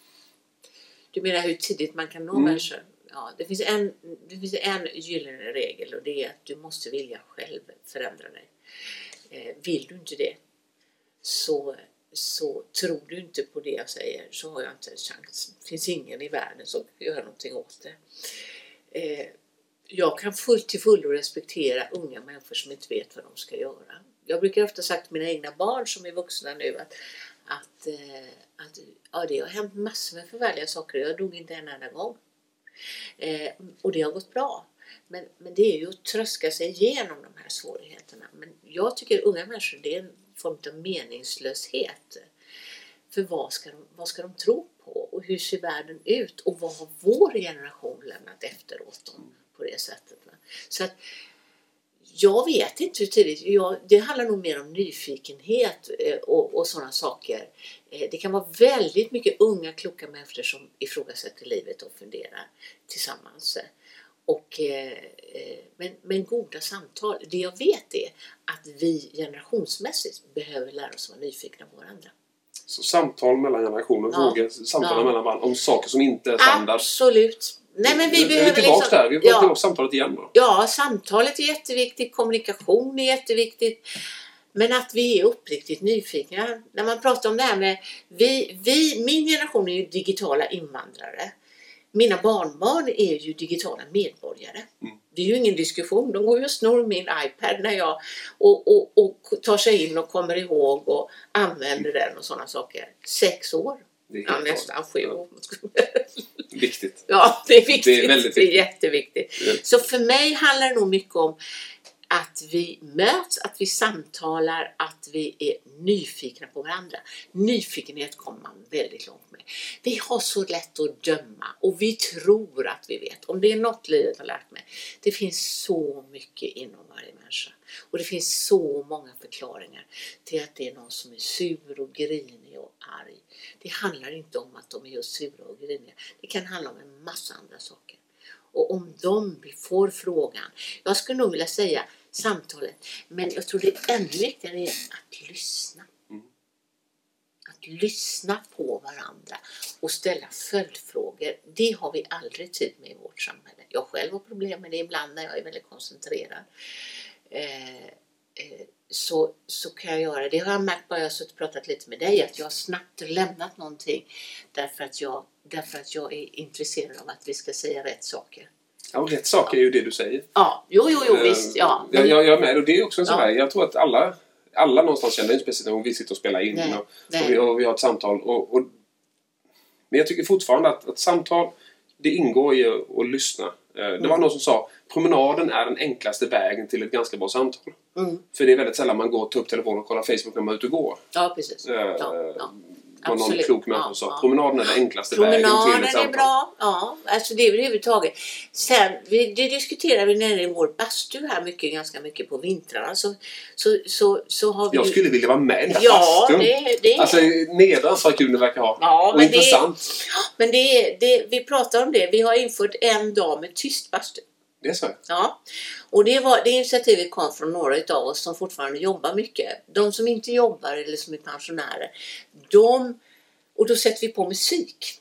Du menar hur tidigt man kan nå Mm. människor? Ja, det finns, en, det finns en gyllene regel och det är att du måste vilja själv förändra dig. Eh, vill du inte det så, så tror du inte på det jag säger så har jag inte en chans. Det finns ingen i världen som kan göra någonting åt det. Eh, jag kan fullt till fullo respektera unga människor som inte vet vad de ska göra. Jag brukar ofta sagt till mina egna barn som är vuxna nu att, att, eh, att ja, det har hänt massor med förvärliga saker. Jag dog inte en enda gång. Eh, och det har gått bra. Men, men det är ju att tröska sig igenom de här svårigheterna. Men jag tycker unga människor, det är en form av meningslöshet. För vad ska, de, vad ska de tro på? Och hur ser världen ut? Och vad har vår generation lämnat efteråt? dem på det sättet? Så att, jag vet inte hur tidigt. Jag, det handlar nog mer om nyfikenhet eh, och, och sådana saker. Eh, det kan vara väldigt mycket unga kloka människor som ifrågasätter livet och funderar tillsammans. Och, eh, eh, men, men goda samtal. Det jag vet är att vi generationsmässigt behöver lära oss vara nyfikna på varandra. Så samtal mellan generationer, Ja. våga samtala Ja. mellan varandra om saker som inte är standard. Absolut. Nej men vi är behöver vi tillbaka liksom... där. Vi får ja, tillbaka samtalet igen då. Ja, samtalet är jätteviktigt, kommunikation är jätteviktigt. Men att vi är uppriktigt nyfikna. När man pratar om det här med, vi, vi, min generation är ju digitala invandrare. Mina barnbarn är ju digitala medborgare. Mm. Det är ju ingen diskussion. De går ju och snor min iPad när jag och, och, och tar sig in och kommer ihåg och använder den och sådana saker. Sex år. Ja, nästan sju år. Viktigt. Ja, det är viktigt. Det är väldigt Det är viktigt. jätteviktigt. Så för mig handlar det nog mycket om att vi möts, att vi samtalar, att vi är nyfikna på varandra. Nyfikenhet kommer man väldigt långt med. Vi har så lätt att döma och vi tror att vi vet. Om det är något livet har lärt mig. Det finns så mycket inom varje människa. Och det finns så många förklaringar till att det är någon som är sur och grinig och arg. Det handlar inte om att de är just sura och griniga. Det kan handla om en massa andra saker. Och om de får frågan, jag skulle nog vilja säga samtalet, men jag tror det ännu viktigare är att lyssna. Mm. Att lyssna på varandra och ställa följdfrågor. Det har vi aldrig tid med i vårt samhälle. Jag själv har problem med det ibland när jag är väldigt koncentrerad. Eh, eh, så, så kan jag göra. Det har jag märkt bara jag har suttit och pratat lite med dig att jag har snabbt lämnat någonting därför att jag, därför att jag är intresserad av att vi ska säga rätt saker. Ja, och rätt saker är ju det du säger. Ja, jo, jo, jo, visst. Ja. Jag, jag, jag är med och det är också en sån Ja. här, jag tror att alla, alla någonstans känner, inte speciellt om vi sitter och spelar in Nej, och, och, nej. vi, och vi har ett samtal. Och, och, men jag tycker fortfarande att, att samtal, det ingår i att, att lyssna. Eh, Det Mm. var någon som sa, promenaden är den enklaste vägen till ett ganska bra samtal. Mm. För det är väldigt sällan man går och tar upp telefonen och kollar Facebook när man är ute och går. ja, precis. Eh, Ja, ja. Var någon klok människa Ja, som sa. ja. Promenaden är den enklaste vägen till Promenaden ett är samtal. bra. Ja, alltså det överhuvudtaget. Sen, vi, det diskuterar vi nere i vår bastu här mycket, ganska mycket på vintrarna. Så, så, så, så har vi Jag skulle vilja vara med i den här Ja, bastun. det, det Alltså nedrans vad kul det verkar ha. Ja, och men det- intressant. Men det, är- det, vi pratar om det. Vi har infört en dag med tyst bastu. Det är så. Ja, och det, var, det initiativet kom från några av oss som fortfarande jobbar mycket. De som inte jobbar eller som är pensionärer, de, och då sätter vi på musik.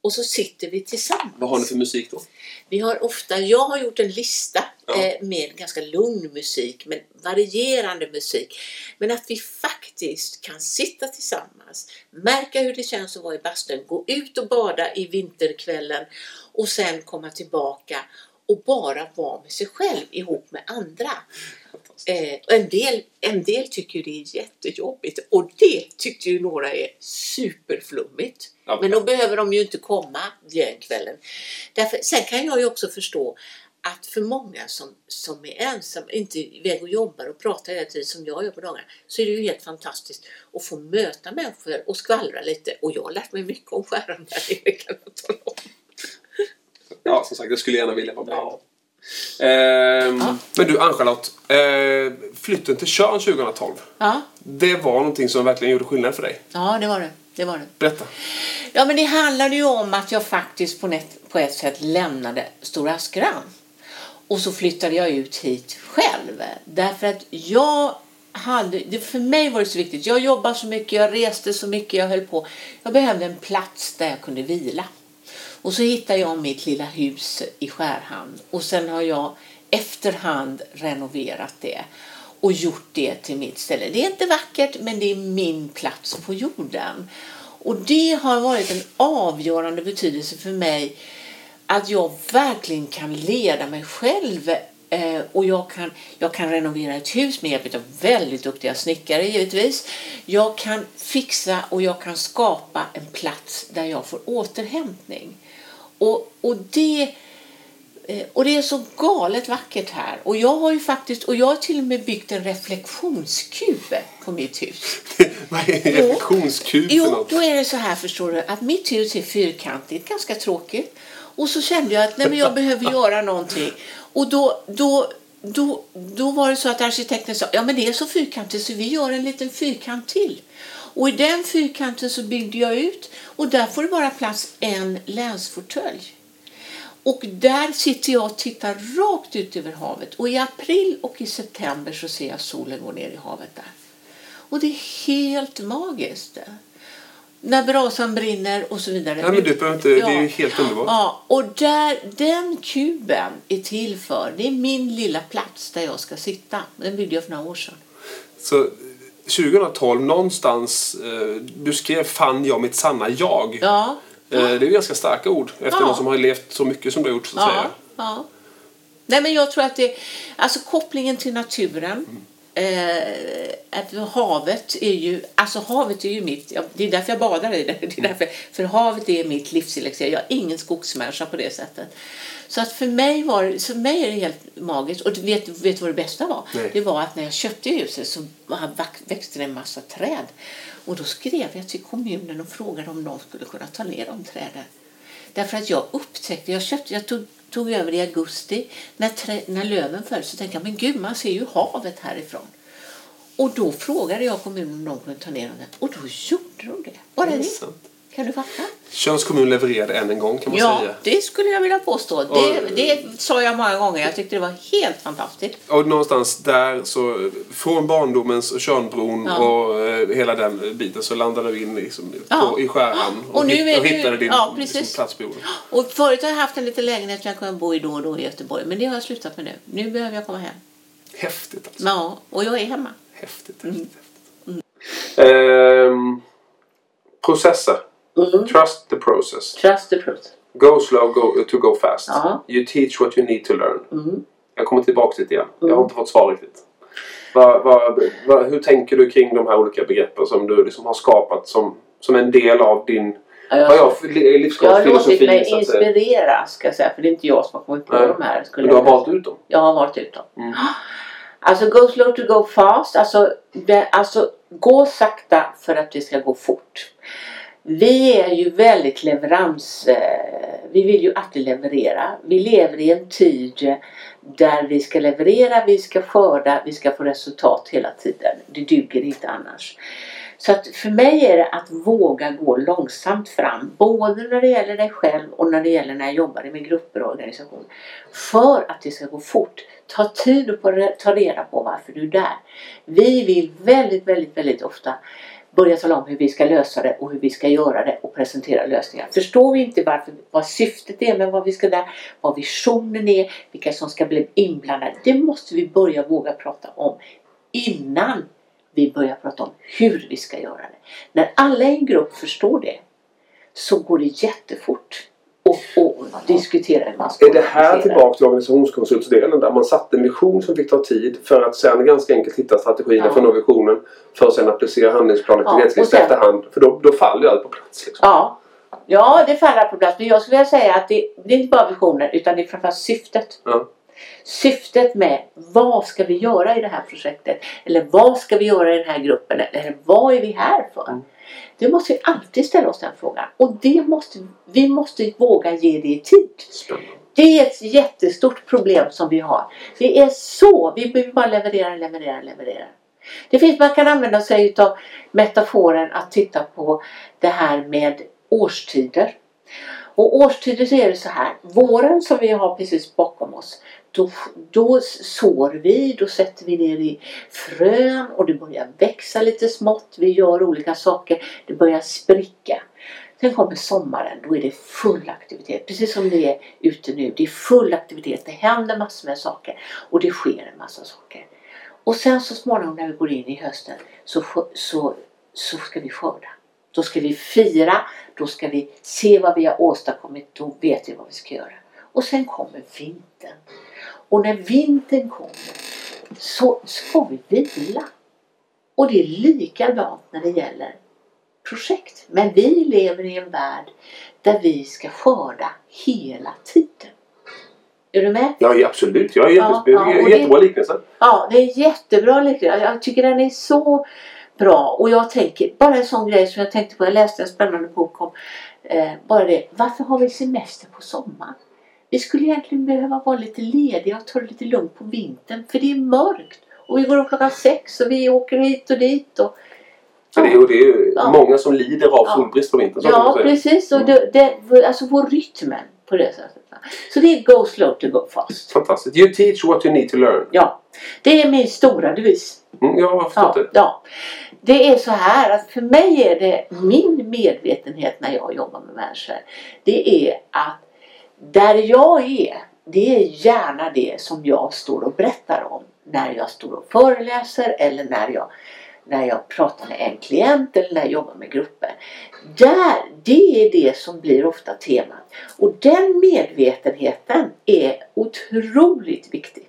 Och så sitter vi tillsammans. Vad har ni för musik då? Vi har ofta, jag har gjort en lista Ja. eh, med ganska lugn musik, men varierande musik. Men att vi faktiskt kan sitta tillsammans, märka hur det känns att vara i bastun, gå ut och bada i vinterkvällen och sen komma tillbaka och bara vara med sig själv ihop med andra. Eh, och en, del, en del tycker det är jättejobbigt och det tyckte ju några är superflummigt. Ja. Men då behöver de ju inte komma den kvällen. Därför, sen kan jag ju också förstå att för många som, som är ensamma, inte iväg och jobbar och pratar hela tiden som jag gör på dagarna, så är det ju helt fantastiskt att få möta människor och skvallra lite. Och jag har lärt mig mycket om skärmar, det kan jag tala om. Ja, som sagt, jag skulle gärna vilja vara med. Ja. Ehm, Ja. Men du, Ann-Charlotte. Eh, flytten till Tjörn 2012. Ja, Det var någonting som verkligen gjorde skillnad för dig. ja det var det. det, var det. Berätta. Ja, men det handlade ju om att jag faktiskt på ett, på ett sätt lämnade Stora Askeran. Och så flyttade jag ut hit själv. Därför att jag hade, det, för mig var det så viktigt. Jag jobbade så mycket, jag reste så mycket, jag höll på. Jag behövde en plats där jag kunde vila. Och så hittade jag mitt lilla hus i Skärhamn. Och sen har jag efterhand renoverat det och gjort det till mitt ställe. Det är inte vackert, men det är min plats på jorden. Och det har varit en avgörande betydelse för mig att jag verkligen kan leda mig själv eh, och jag kan, jag kan renovera ett hus med hjälp av väldigt duktiga snickare givetvis. Jag kan fixa och jag kan skapa en plats där jag får återhämtning. Och, och det eh, och det är så galet vackert här. Och jag har ju faktiskt, och jag har till och med byggt en reflektionskub på mitt hus. Vad är en reflektionskub för Jo, något? då är det så här förstår du, att mitt hus är fyrkantigt, ganska tråkigt. Och så kände jag att nej, men jag behöver göra någonting. Och då, då, då, då var det så att arkitekten sa, ja men det är så fyrkantigt så vi gör en liten fyrkant till. Och i den fyrkanten så byggde jag ut och där får det bara plats en länsfåtölj. Och där sitter jag och tittar rakt ut över havet. Och i april och i september så ser jag solen gå ner i havet där. Och det är helt magiskt. När brasan brinner och så vidare. Nej, men du behöver inte, det är ju helt underbart. Ja, och där, den kuben är till för, det är min lilla plats där jag ska sitta. Den byggde jag för några år sedan. Så 2012, någonstans, eh, du skrev fann jag mitt sanna jag. Ja, Eh, Det är ganska starka ord efter Ja. någon som har levt så mycket som du har gjort så att ja, säga. ja. Nej, men jag tror att det, alltså kopplingen till naturen, eh, att havet är ju, alltså havet är ju mitt, ja, det är därför jag badar i det, det är därför, för havet är mitt livselixir. Jag är ingen skogsmänniska på det sättet. Så att för mig, var, för mig är det helt magiskt. Och du vet, vet vad det bästa var? Nej. Det var att när jag köpte huset så växte det en massa träd. Och då skrev jag till kommunen och frågade om de skulle kunna ta ner de träden. Därför att jag upptäckte, jag köpte, jag tog, tog över i augusti, när, trä, när löven föll så tänkte jag, men gud man ser ju havet härifrån. Och då frågade jag kommunen om de kunde ta ner dem och då gjorde de det. Bara Det är sant. Kan du fatta? Tjörns kommun levererade än en gång kan man Ja, säga. det skulle jag vilja påstå. Det, Och- det sa jag många gånger. Jag tyckte det var helt fantastiskt. Och någonstans där så från barndomens Tjörnbron Ja. och eh, hela den biten så landade du in liksom Ja. på, i Skärhamn och, Och nu hitt- och hittade din ja, liksom, plats på jorden. Och förut har jag haft en liten lägenhet som jag kunde bo i då och då i Göteborg. Men det har jag slutat med nu. Nu behöver jag komma hem. Häftigt alltså. Ja, och jag är hemma. Häftigt, Mm. häftigt, häftigt. Ehm, processer. Trust the process. Trust the process. Go slow go, to go fast. Ja. You teach what you need to learn. Mm. Jag kommer tillbaka dit igen. Jag har inte fått svar riktigt. Va, va, va, hur tänker du kring de här olika begreppen som du liksom har skapat som, som en del av din jag, jag, jag har låtit mig inspireras, ska jag säga. För det är inte jag som har kommit på Nej. de här. Skulle Men du har valt ut dem? Jag har valt ut dem. Mm. Alltså go slow to go fast. Alltså, det, alltså gå sakta för att det ska gå fort. Vi är ju väldigt leverans... Eh, vi vill ju alltid leverera. Vi lever i en tid där vi ska leverera, vi ska skörda, vi ska få resultat hela tiden. Det duger inte annars. Så att för mig är det att våga gå långsamt fram. Både när det gäller dig själv och när det gäller när jag jobbar med grupper och organisationer. För att det ska gå fort. Ta tid och ta reda på varför du är där. Vi vill väldigt, väldigt, väldigt ofta börja tala om hur vi ska lösa det och hur vi ska göra det och presentera lösningar. Förstår vi inte varför, vad syftet är med vad vi ska där, vad visionen är, vilka som ska bli inblandade. Det måste vi börja våga prata om innan vi börjar prata om hur vi ska göra det. När alla i en grupp förstår det så går det jättefort. Och och diskutera hur man ska Är det här tillbaka till organisationskonsultsdelen där man satte en vision som fick ta tid för att sen ganska enkelt hitta strategierna Ja. för nå visionen för att sen applicera handlingsplanen Ja, till sen- efterhand. För då, då faller allt på plats. Liksom. Ja. ja, det faller på plats. Men jag skulle vilja säga att det, det är inte bara visioner utan det är framförallt syftet. Ja. Syftet med vad ska vi göra i det här projektet? Eller vad ska vi göra i den här gruppen? Eller vad är vi här för? Det måste vi alltid ställa oss den frågan. Och det måste, vi måste våga ge det tid. Spännande. Det är ett jättestort problem som vi har. Vi är så, vi behöver bara leverera, leverera, leverera. Det finns, man kan använda sig av metaforen att titta på det här med årstider. Och årstider så är det så här. Våren som vi har precis bakom oss. Då, då sår vi, då sätter vi ner i frön och det börjar växa lite smått. Vi gör olika saker. Det börjar spricka. Sen kommer sommaren, då är det full aktivitet. Precis som det är ute nu. Det är full aktivitet, det händer massor med saker. Och det sker en massa saker. Och sen så småningom när vi går in i hösten så, så, så ska vi skörda. Då ska vi fira, då ska vi se vad vi har åstadkommit, då vet vi vad vi ska göra. Och sen kommer vintern. Och när vintern kommer så ska vi vila. Och det är likadant när det gäller projekt. Men vi lever i en värld där vi ska skörda hela tiden. Är du med? Ja, absolut. Jag är jättes- Ja, ja, jättebra liknelse. Ja, det är jättebra liknelse. Jag tycker den är så bra. Och jag tänker, bara en sån grej som jag tänkte på. Jag läste en spännande bok om eh, bara det. Varför har vi semester på sommaren? Vi skulle egentligen behöva vara lite lediga och ta det lite lugnt på vintern. För det är mörkt. Och vi går upp klockan sex och vi åker hit och dit. Och, Så det, är, och det är ju Ja. många som lider av Ja. solbrist på vintern. Ja, precis. Och Mm. det, det, alltså vår rytmen på det sättet. Så det är go slow to go fast. Fantastiskt. You teach what you need to learn. Ja, det är min stora devis. Mm, jag har förstått Ja, det. ja. Det är så här att för mig är det min medvetenhet när jag jobbar med människor. Det är att där jag är, det är gärna det som jag står och berättar om. När jag står och föreläser eller när jag, när jag pratar med en klient eller när jag jobbar med grupper. Där, det är det som blir ofta temat. Och den medvetenheten är otroligt viktig.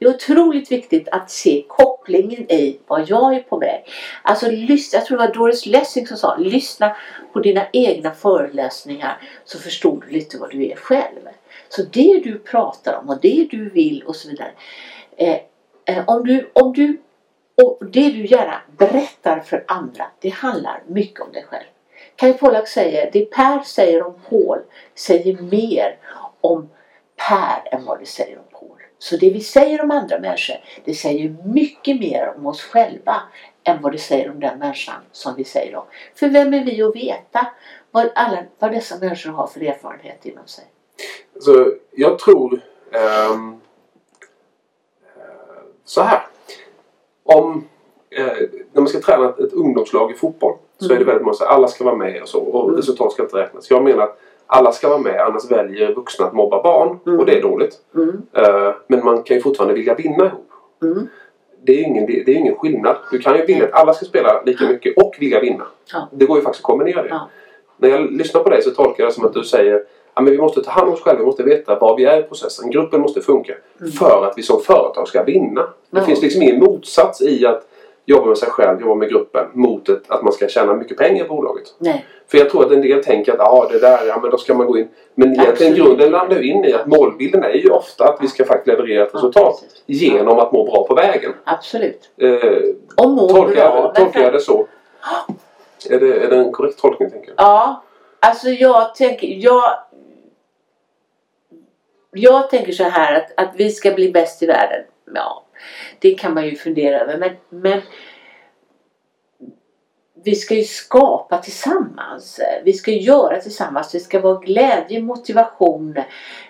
Det är otroligt viktigt att se kopplingen i vad jag är på väg. Alltså lyssna, jag tror det var Doris Lessing som sa lyssna på dina egna föreläsningar så förstår du lite vad du är själv. Så det du pratar om och det du vill och så vidare. Eh, eh, om, du, om du och det du gärna berättar för andra det handlar mycket om dig själv. Kaj Pollak säger det Per säger om Paul säger mer om Per än vad det säger om Paul. Så det vi säger om andra människor det säger mycket mer om oss själva än vad det säger om den människan som vi säger om. För vem är vi att veta vad, alla, vad dessa människor har för erfarenhet inom sig? Så jag tror eh, så här. Om eh, när man ska träna ett, ett ungdomslag i fotboll så Mm. är det väldigt många som säger alla ska vara med och så och Mm. resultat ska inte räknas. Jag menar att alla ska vara med annars väljer vuxna att mobba barn Mm. och det är dåligt. Mm, Eh, men man kan ju fortfarande vilja vinna ihop. mm, Det är ingen, det är ingen skillnad. Du kan ju vilja att alla ska spela lika mycket och vilja vinna. Ja. Det går ju faktiskt att kombinera det. Ja. När jag lyssnar på dig så tolkar jag det som att du säger att vi måste ta hand om oss själva, vi måste veta var vi är i processen. Gruppen måste funka Mm. för att vi som företag ska vinna. Det Ja. finns liksom ingen motsats i att jobba med sig själv, jobba med gruppen mot ett, att man ska tjäna mycket pengar i bolaget. nej, För jag tror att en del tänker att ah, det där, ja men då ska man gå in. Men egentligen grunden landar ju in i att målbilden är ju ofta att vi ska faktiskt leverera ett Ja, resultat precis. genom att må bra på vägen. absolut. Eh, Och må tolkar, bra. tolkar jag det så? Är det, är det en korrekt tolkning tänker jag? Ja, alltså jag tänker, jag, jag tänker så här att, att vi ska bli bäst i världen. Ja, det kan man ju fundera över. Men, men vi ska ju skapa tillsammans. Vi ska göra tillsammans. Det ska vara glädje, motivation.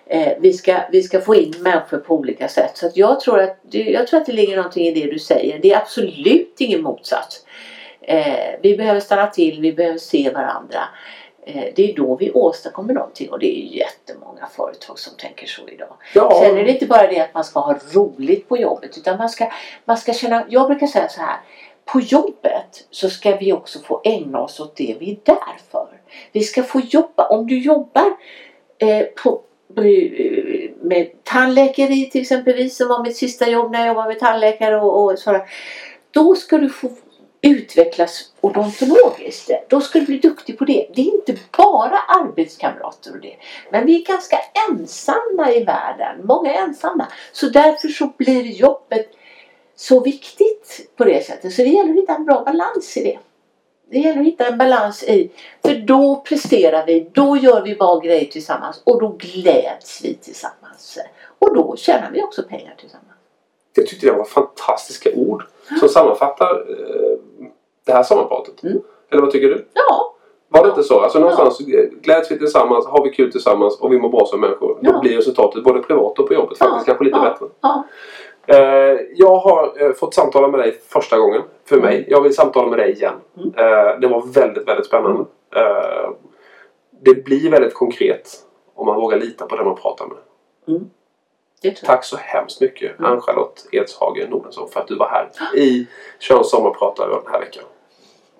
Eh, vi, ska, vi ska få in människor på olika sätt. Så att jag, tror att, det- jag tror att det ligger någonting i det du säger. Det är absolut ingen motsats. Eh, vi behöver stanna till, vi behöver se varandra. Eh, det är då vi åstadkommer någonting och det är jättemånga företag som tänker så idag. Ja, Sen är det inte bara det att man ska ha roligt på jobbet utan man ska, man ska känna, jag brukar säga så här. På jobbet så ska vi också få ägna oss åt det vi är där för. Vi ska få jobba, om du jobbar eh, på, eh, med tandläkeri till exempel, vi som var mitt sista jobb när jag jobbade med tandläkare och, och sådär. Då ska du få utvecklas odontologiskt. Då ska du bli duktig på det. Det är inte bara arbetskamrater och det. Men vi är ganska ensamma i världen. Många är ensamma. Så därför så blir jobbet så viktigt på det sättet. Så det gäller att hitta en bra balans i det. Det gäller att hitta en balans i, för då presterar vi, då gör vi bra grejer tillsammans och då gläds vi tillsammans. Och då tjänar vi också pengar tillsammans. Jag tyckte det var fantastiska ord som sammanfattar eh, det här sommarpratet. Mm. Eller vad tycker du? Ja, Var det inte så? Alltså någonstans gläds vi tillsammans, har vi kul tillsammans och vi mår bra som människor. Ja. Då blir resultatet både privat och på jobbet faktiskt kanske lite ja, bättre. Ja. Eh, jag har eh, fått samtala med dig första gången för mig. Jag vill samtala med dig igen. Mm. Eh, det var väldigt, väldigt spännande. Eh, det blir väldigt konkret om man vågar lita på den man pratar med. Mm. Tack så hemskt mycket Mm. Ann-Charlotte Edshagen Nordensson för att du var här i Köns sommarpratare den här veckan.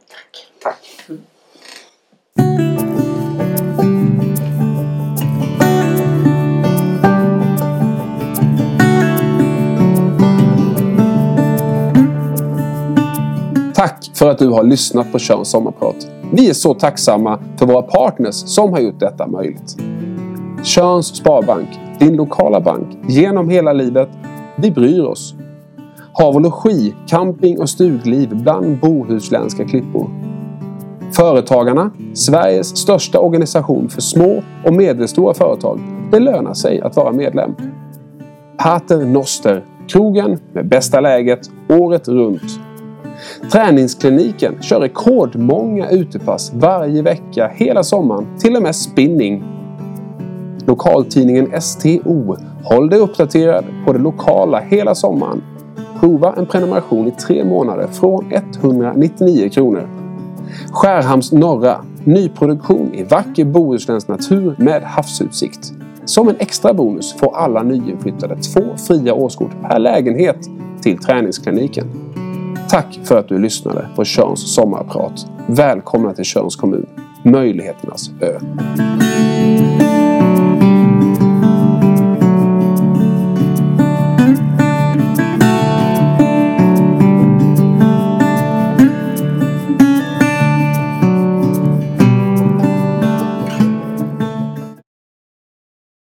Tack. Tack! Tack för att du har lyssnat på Köns sommarprat. Vi är så tacksamma för våra partners som har gjort detta möjligt. Tjörns Sparbank, din lokala bank, genom hela livet. Vi bryr oss. Hav och logi, camping och stugliv bland bohuslänska klippor. Företagarna, Sveriges största organisation för små och medelstora företag. Det lönar sig att vara medlem. Pater Noster, krogen med bästa läget året runt. Träningskliniken kör rekordmånga utepass varje vecka hela sommaren, till och med spinning. Lokaltidningen STO. Håll dig uppdaterad på det lokala hela sommaren. Prova en prenumeration i tre månader från 199 kronor. Skärhamns norra. Nyproduktion i vacker bohuslänsk natur med havsutsikt. Som en extra bonus får alla nyinflyttade två fria årskort per lägenhet till träningskliniken. Tack för att du lyssnade på Tjörns sommarprat. Välkomna till Tjörns kommun. Möjligheternas ö.